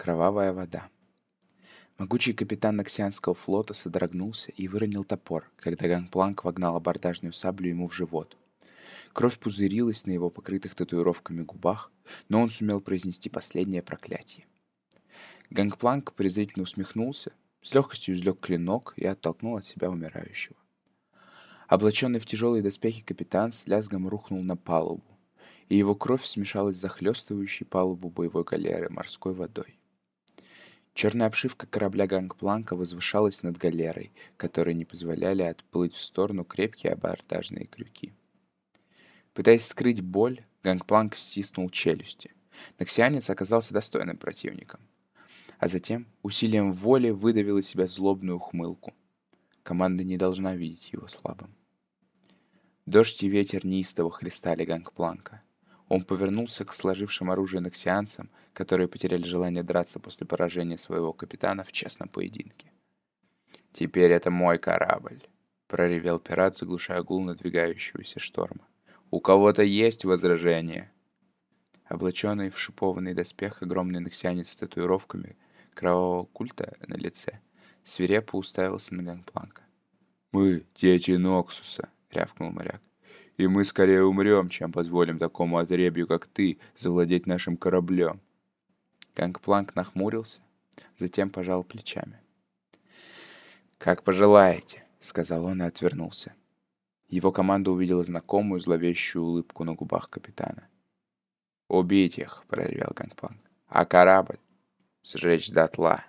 Кровавая вода. Могучий капитан Ноксианского флота содрогнулся и выронил топор, когда Гангпланк вогнал абордажную саблю ему в живот. Кровь пузырилась на его покрытых татуировками губах, но он сумел произнести последнее проклятие. Гангпланк презрительно усмехнулся, с легкостью извлек клинок и оттолкнул от себя умирающего. Облаченный в тяжелые доспехи капитан с лязгом рухнул на палубу, и его кровь смешалась с захлестывающей палубу боевой галеры морской водой. Черная обшивка корабля Гангпланка возвышалась над галерой, которые не позволяли отплыть в сторону крепкие абордажные крюки. Пытаясь скрыть боль, Гангпланк стиснул челюсти. Ноксианец оказался достойным противником. А затем усилием воли выдавил из себя злобную ухмылку. Команда не должна видеть его слабым. Дождь и ветер неистово хлестали Гангпланка. Он повернулся к сложившим оружие ноксианцам, которые потеряли желание драться после поражения своего капитана в честном поединке. «Теперь это мой корабль», — проревел пират, заглушая гул надвигающегося шторма. «У кого-то есть возражения?» Облаченный в шипованный доспех огромный ноксианец с татуировками кровавого культа на лице свирепо уставился на гангпланка. «Мы — дети Ноксуса», — рявкнул моряк. И мы скорее умрем, чем позволим такому отребью, как ты, завладеть нашим кораблем. Гангпланк нахмурился, затем пожал плечами. «Как пожелаете», — сказал он и отвернулся. Его команда увидела знакомую зловещую улыбку на губах капитана. «Убить их!» — проревел Гангпланк. «А корабль? Сжечь дотла!»